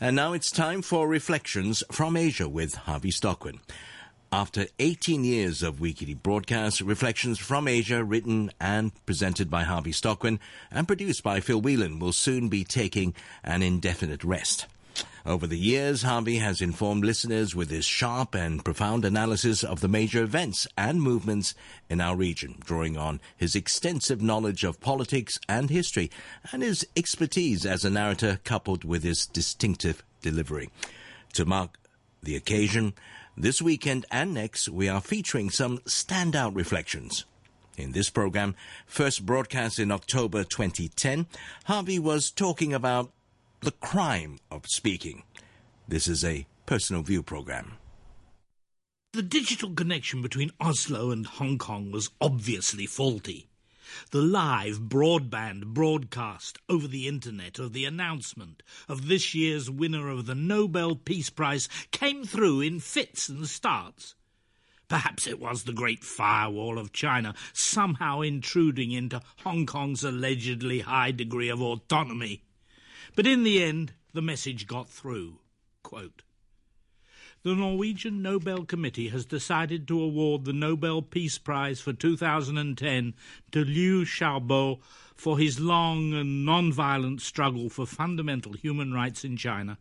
And now it's time for Reflections from Asia with Harvey Stockwin. After 18 years of weekly broadcasts, Reflections from Asia, written and presented by Harvey Stockwin and produced by Phil Whelan, will soon be taking an indefinite rest. Over the years, Harvey has informed listeners with his sharp and profound analysis of the major events and movements in our region, drawing on his extensive knowledge of politics and history and his expertise as a narrator coupled with his distinctive delivery. To mark the occasion, this weekend and next, we are featuring some standout reflections. In this program, first broadcast in October 2010, Harvey was talking about the crime of speaking. This is a personal view program. The digital connection between Oslo and Hong Kong was obviously faulty. The live broadband broadcast over the internet of the announcement of this year's winner of the Nobel Peace Prize came through in fits and starts. Perhaps it was the great firewall of China somehow intruding into Hong Kong's allegedly high degree of autonomy. But in the end, the message got through. Quote, the Norwegian Nobel Committee has decided to award the Nobel Peace Prize for 2010 to Liu Xiaobo for his long and non-violent struggle for fundamental human rights in China.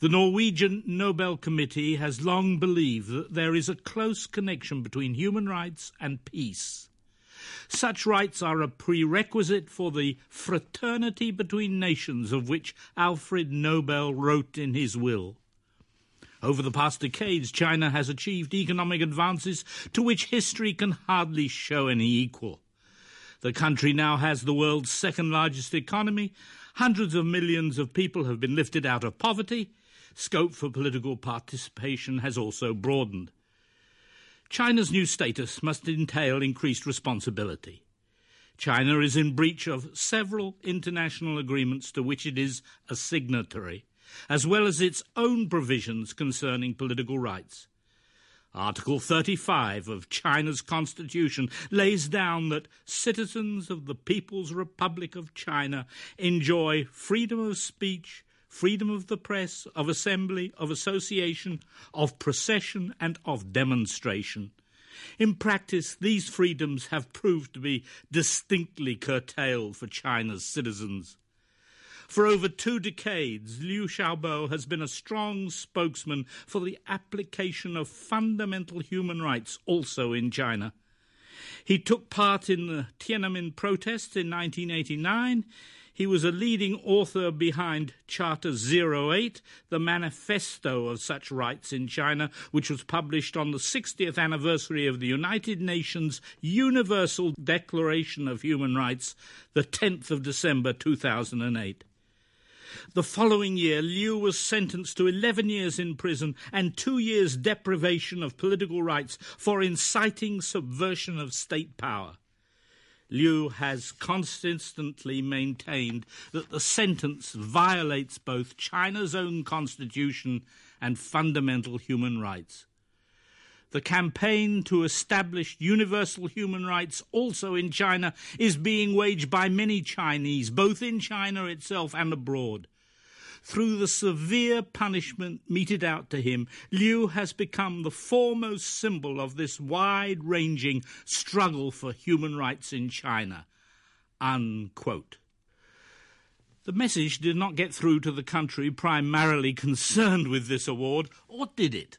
The Norwegian Nobel Committee has long believed that there is a close connection between human rights and peace. Such rights are a prerequisite for the fraternity between nations of which Alfred Nobel wrote in his will. Over the past decades, China has achieved economic advances to which history can hardly show any equal. The country now has the world's second largest economy. Hundreds of millions of people have been lifted out of poverty. Scope for political participation has also broadened. China's new status must entail increased responsibility. China is in breach of several international agreements to which it is a signatory, as well as its own provisions concerning political rights. Article 35 of China's constitution lays down that citizens of the People's Republic of China enjoy freedom of speech, freedom of the press, of assembly, of association, of procession, and of demonstration. In practice, these freedoms have proved to be distinctly curtailed for China's citizens. For over two decades, Liu Xiaobo has been a strong spokesman for the application of fundamental human rights also in China. He took part in the Tiananmen protests in 1989. He was a leading author behind Charter 08, the manifesto of such rights in China, which was published on the 60th anniversary of the United Nations Universal Declaration of Human Rights, the 10th of December 2008. The following year, Liu was sentenced to 11 years in prison and two years deprivation of political rights for inciting subversion of state power. Liu has consistently maintained that the sentence violates both China's own constitution and fundamental human rights. The campaign to establish universal human rights also in China is being waged by many Chinese, both in China itself and abroad. Through the severe punishment meted out to him, Liu has become the foremost symbol of this wide ranging struggle for human rights in China. Unquote. The message did not get through to the country primarily concerned with this award, or did it?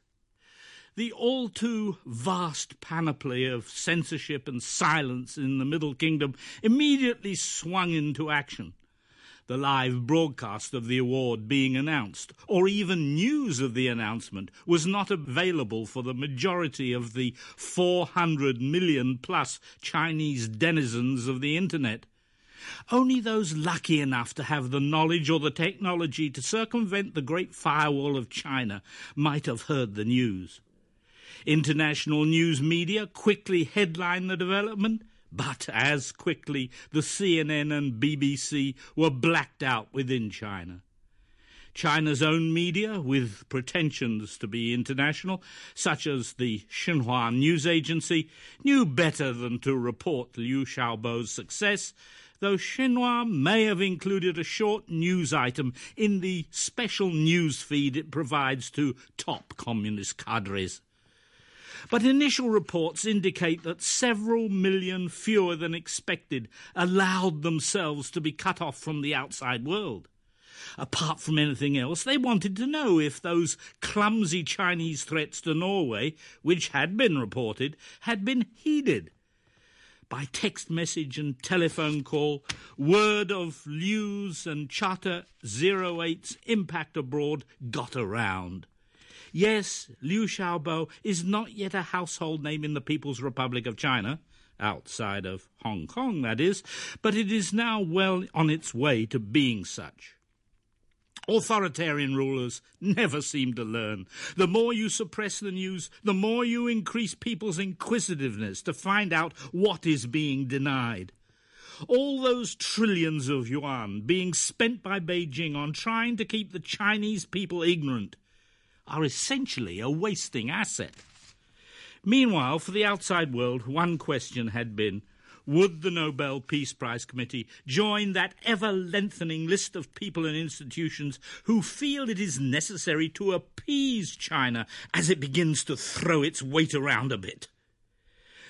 The all too vast panoply of censorship and silence in the Middle Kingdom immediately swung into action the live broadcast of the award being announced, or even news of the announcement, was not available for the majority of the 400 million plus Chinese denizens of the Internet. Only those lucky enough to have the knowledge or the technology to circumvent the great firewall of China might have heard the news. International news media quickly headlined the development but as quickly the CNN and BBC were blacked out within China. China's own media, with pretensions to be international, such as the Xinhua news agency, knew better than to report Liu Xiaobo's success. though Xinhua may have included a short news item in the special news feed it provides to top communist cadres. But initial reports indicate that several million fewer than expected allowed themselves to be cut off from the outside world. Apart from anything else, they wanted to know if those clumsy Chinese threats to Norway, which had been reported, had been heeded. By text message and telephone call, word of Liu's and Charter 08's impact abroad got around. Yes, Liu Xiaobo is not yet a household name in the People's Republic of China, outside of Hong Kong, that is, but it is now well on its way to being such. Authoritarian rulers never seem to learn. The more you suppress the news, the more you increase people's inquisitiveness to find out what is being denied. All those trillions of yuan being spent by Beijing on trying to keep the Chinese people ignorant are essentially a wasting asset. Meanwhile, for the outside world, one question had been would the Nobel Peace Prize Committee join that ever lengthening list of people and institutions who feel it is necessary to appease China as it begins to throw its weight around a bit?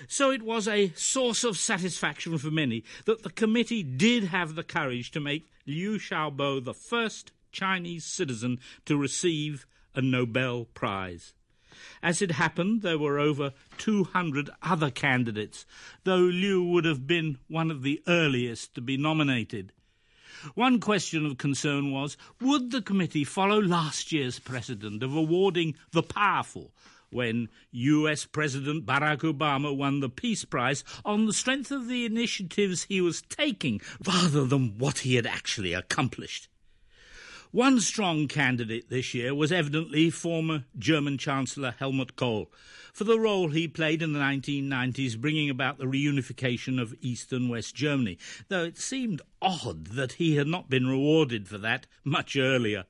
So it was a source of satisfaction for many that the committee did have the courage to make Liu Xiaobo the first Chinese citizen to receive a Nobel Prize. As it happened, there were over 200 other candidates, though Liu would have been one of the earliest to be nominated. One question of concern was would the committee follow last year's precedent of awarding the powerful when US President Barack Obama won the Peace Prize on the strength of the initiatives he was taking rather than what he had actually accomplished? One strong candidate this year was evidently former German Chancellor Helmut Kohl for the role he played in the 1990s bringing about the reunification of East and West Germany, though it seemed odd that he had not been rewarded for that much earlier.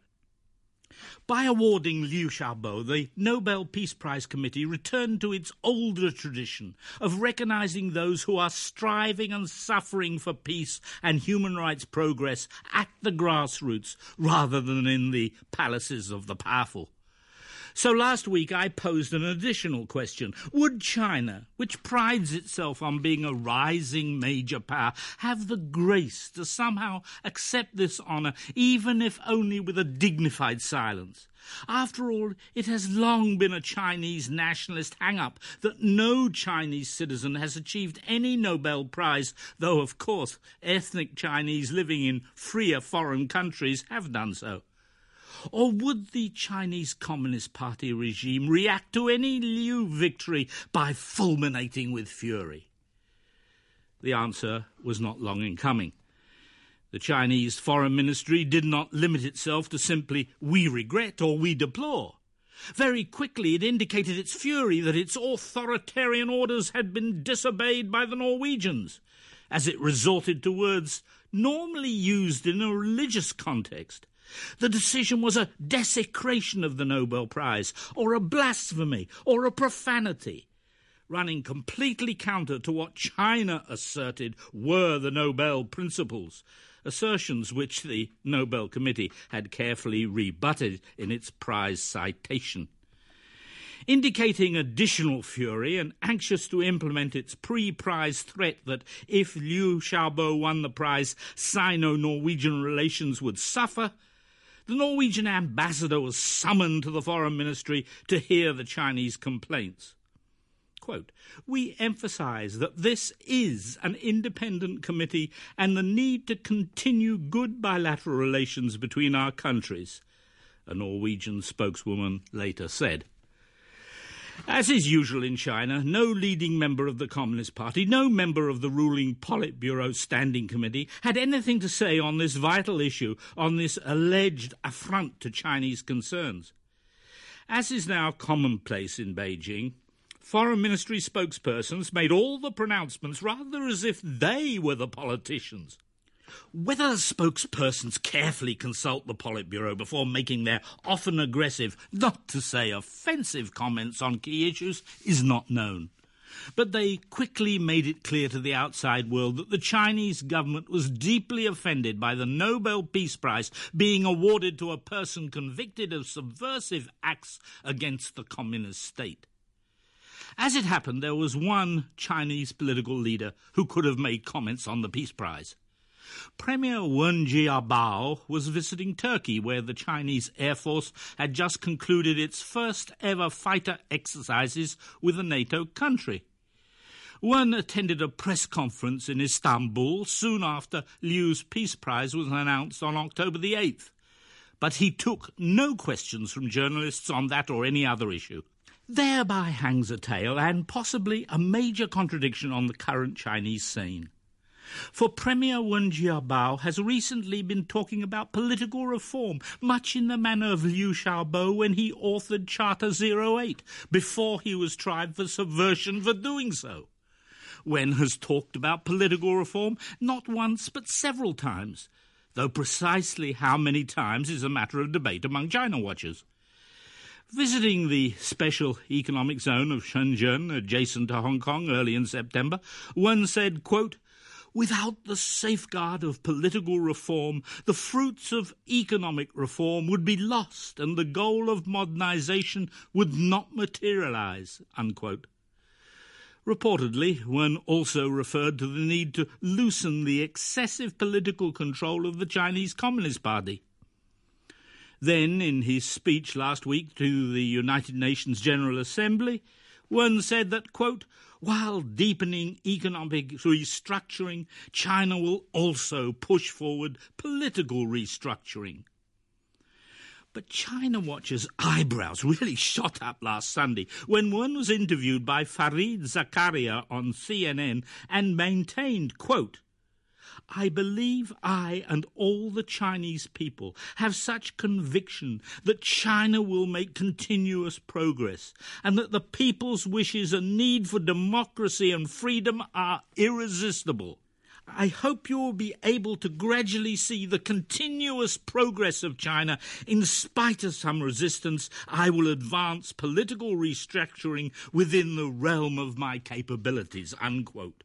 By awarding Liu Xiaobo, the Nobel Peace Prize Committee returned to its older tradition of recognizing those who are striving and suffering for peace and human rights progress at the grassroots rather than in the palaces of the powerful. So last week I posed an additional question. Would China, which prides itself on being a rising major power, have the grace to somehow accept this honour, even if only with a dignified silence? After all, it has long been a Chinese nationalist hang up that no Chinese citizen has achieved any Nobel Prize, though, of course, ethnic Chinese living in freer foreign countries have done so. Or would the Chinese Communist Party regime react to any Liu victory by fulminating with fury? The answer was not long in coming. The Chinese Foreign Ministry did not limit itself to simply we regret or we deplore. Very quickly it indicated its fury that its authoritarian orders had been disobeyed by the Norwegians, as it resorted to words normally used in a religious context the decision was a desecration of the Nobel Prize, or a blasphemy, or a profanity, running completely counter to what China asserted were the Nobel principles, assertions which the Nobel Committee had carefully rebutted in its prize citation. Indicating additional fury and anxious to implement its pre prize threat that if Liu Xiaobo won the prize, Sino Norwegian relations would suffer, the Norwegian ambassador was summoned to the foreign ministry to hear the Chinese complaints. Quote, we emphasize that this is an independent committee and the need to continue good bilateral relations between our countries, a Norwegian spokeswoman later said. As is usual in China, no leading member of the Communist Party, no member of the ruling Politburo Standing Committee had anything to say on this vital issue, on this alleged affront to Chinese concerns. As is now commonplace in Beijing, foreign ministry spokespersons made all the pronouncements rather as if they were the politicians. Whether spokespersons carefully consult the Politburo before making their often aggressive, not to say offensive comments on key issues is not known. But they quickly made it clear to the outside world that the Chinese government was deeply offended by the Nobel Peace Prize being awarded to a person convicted of subversive acts against the communist state. As it happened, there was one Chinese political leader who could have made comments on the Peace Prize. Premier Wen Jiabao was visiting Turkey, where the Chinese Air Force had just concluded its first ever fighter exercises with a NATO country. Wen attended a press conference in Istanbul soon after Liu's Peace Prize was announced on October the 8th. But he took no questions from journalists on that or any other issue. Thereby hangs a tale and possibly a major contradiction on the current Chinese scene. For Premier Wen Jiabao has recently been talking about political reform, much in the manner of Liu Xiaobo when he authored Charter 08, before he was tried for subversion for doing so. Wen has talked about political reform not once but several times, though precisely how many times is a matter of debate among China watchers. Visiting the special economic zone of Shenzhen, adjacent to Hong Kong, early in September, Wen said, quote, Without the safeguard of political reform, the fruits of economic reform would be lost and the goal of modernization would not materialize. Unquote. Reportedly, Wen also referred to the need to loosen the excessive political control of the Chinese Communist Party. Then, in his speech last week to the United Nations General Assembly, Wen said that, quote, while deepening economic restructuring, China will also push forward political restructuring. But China Watch's eyebrows really shot up last Sunday when Wen was interviewed by Fareed Zakaria on CNN and maintained, quote, I believe I and all the Chinese people have such conviction that China will make continuous progress and that the people's wishes and need for democracy and freedom are irresistible. I hope you will be able to gradually see the continuous progress of China. In spite of some resistance, I will advance political restructuring within the realm of my capabilities. Unquote.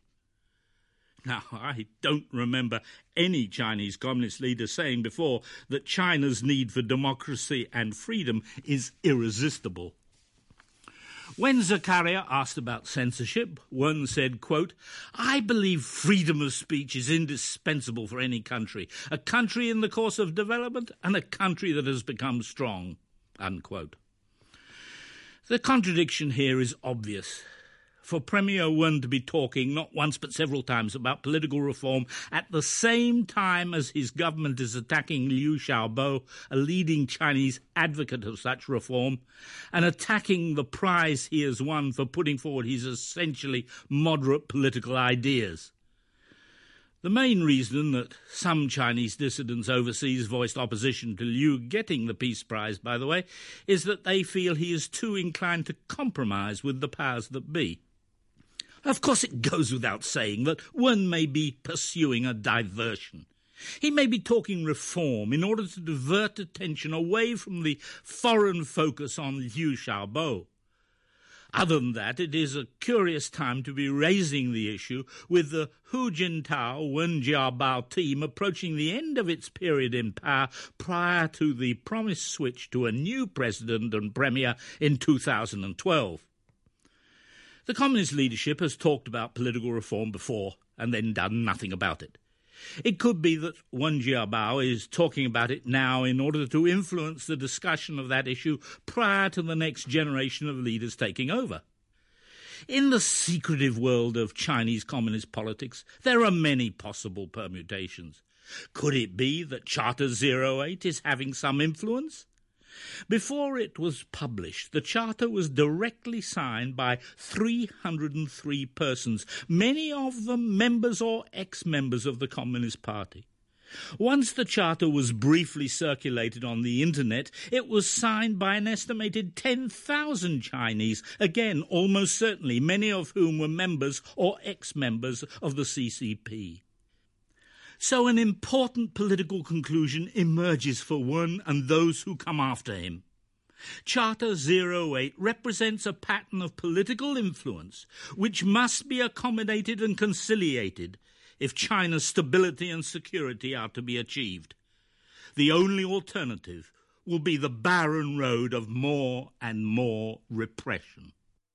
Now, I don't remember any Chinese Communist leader saying before that China's need for democracy and freedom is irresistible. When Zakaria asked about censorship, Wen said, quote, I believe freedom of speech is indispensable for any country, a country in the course of development and a country that has become strong. Unquote. The contradiction here is obvious for Premier Wen to be talking not once but several times about political reform at the same time as his government is attacking Liu Xiaobo, a leading Chinese advocate of such reform, and attacking the prize he has won for putting forward his essentially moderate political ideas. The main reason that some Chinese dissidents overseas voiced opposition to Liu getting the Peace Prize, by the way, is that they feel he is too inclined to compromise with the powers that be. Of course, it goes without saying that Wen may be pursuing a diversion. He may be talking reform in order to divert attention away from the foreign focus on Liu Xiaobo. Other than that, it is a curious time to be raising the issue with the Hu Jintao Wen Jiabao team approaching the end of its period in power prior to the promised switch to a new president and premier in 2012. The Communist leadership has talked about political reform before and then done nothing about it. It could be that Wen Jiabao is talking about it now in order to influence the discussion of that issue prior to the next generation of leaders taking over. In the secretive world of Chinese communist politics, there are many possible permutations. Could it be that Charter 08 is having some influence? Before it was published, the charter was directly signed by 303 persons, many of them members or ex members of the Communist Party. Once the charter was briefly circulated on the internet, it was signed by an estimated 10,000 Chinese, again, almost certainly many of whom were members or ex members of the CCP. So an important political conclusion emerges for Wen and those who come after him. Charter 08 represents a pattern of political influence which must be accommodated and conciliated if China's stability and security are to be achieved. The only alternative will be the barren road of more and more repression.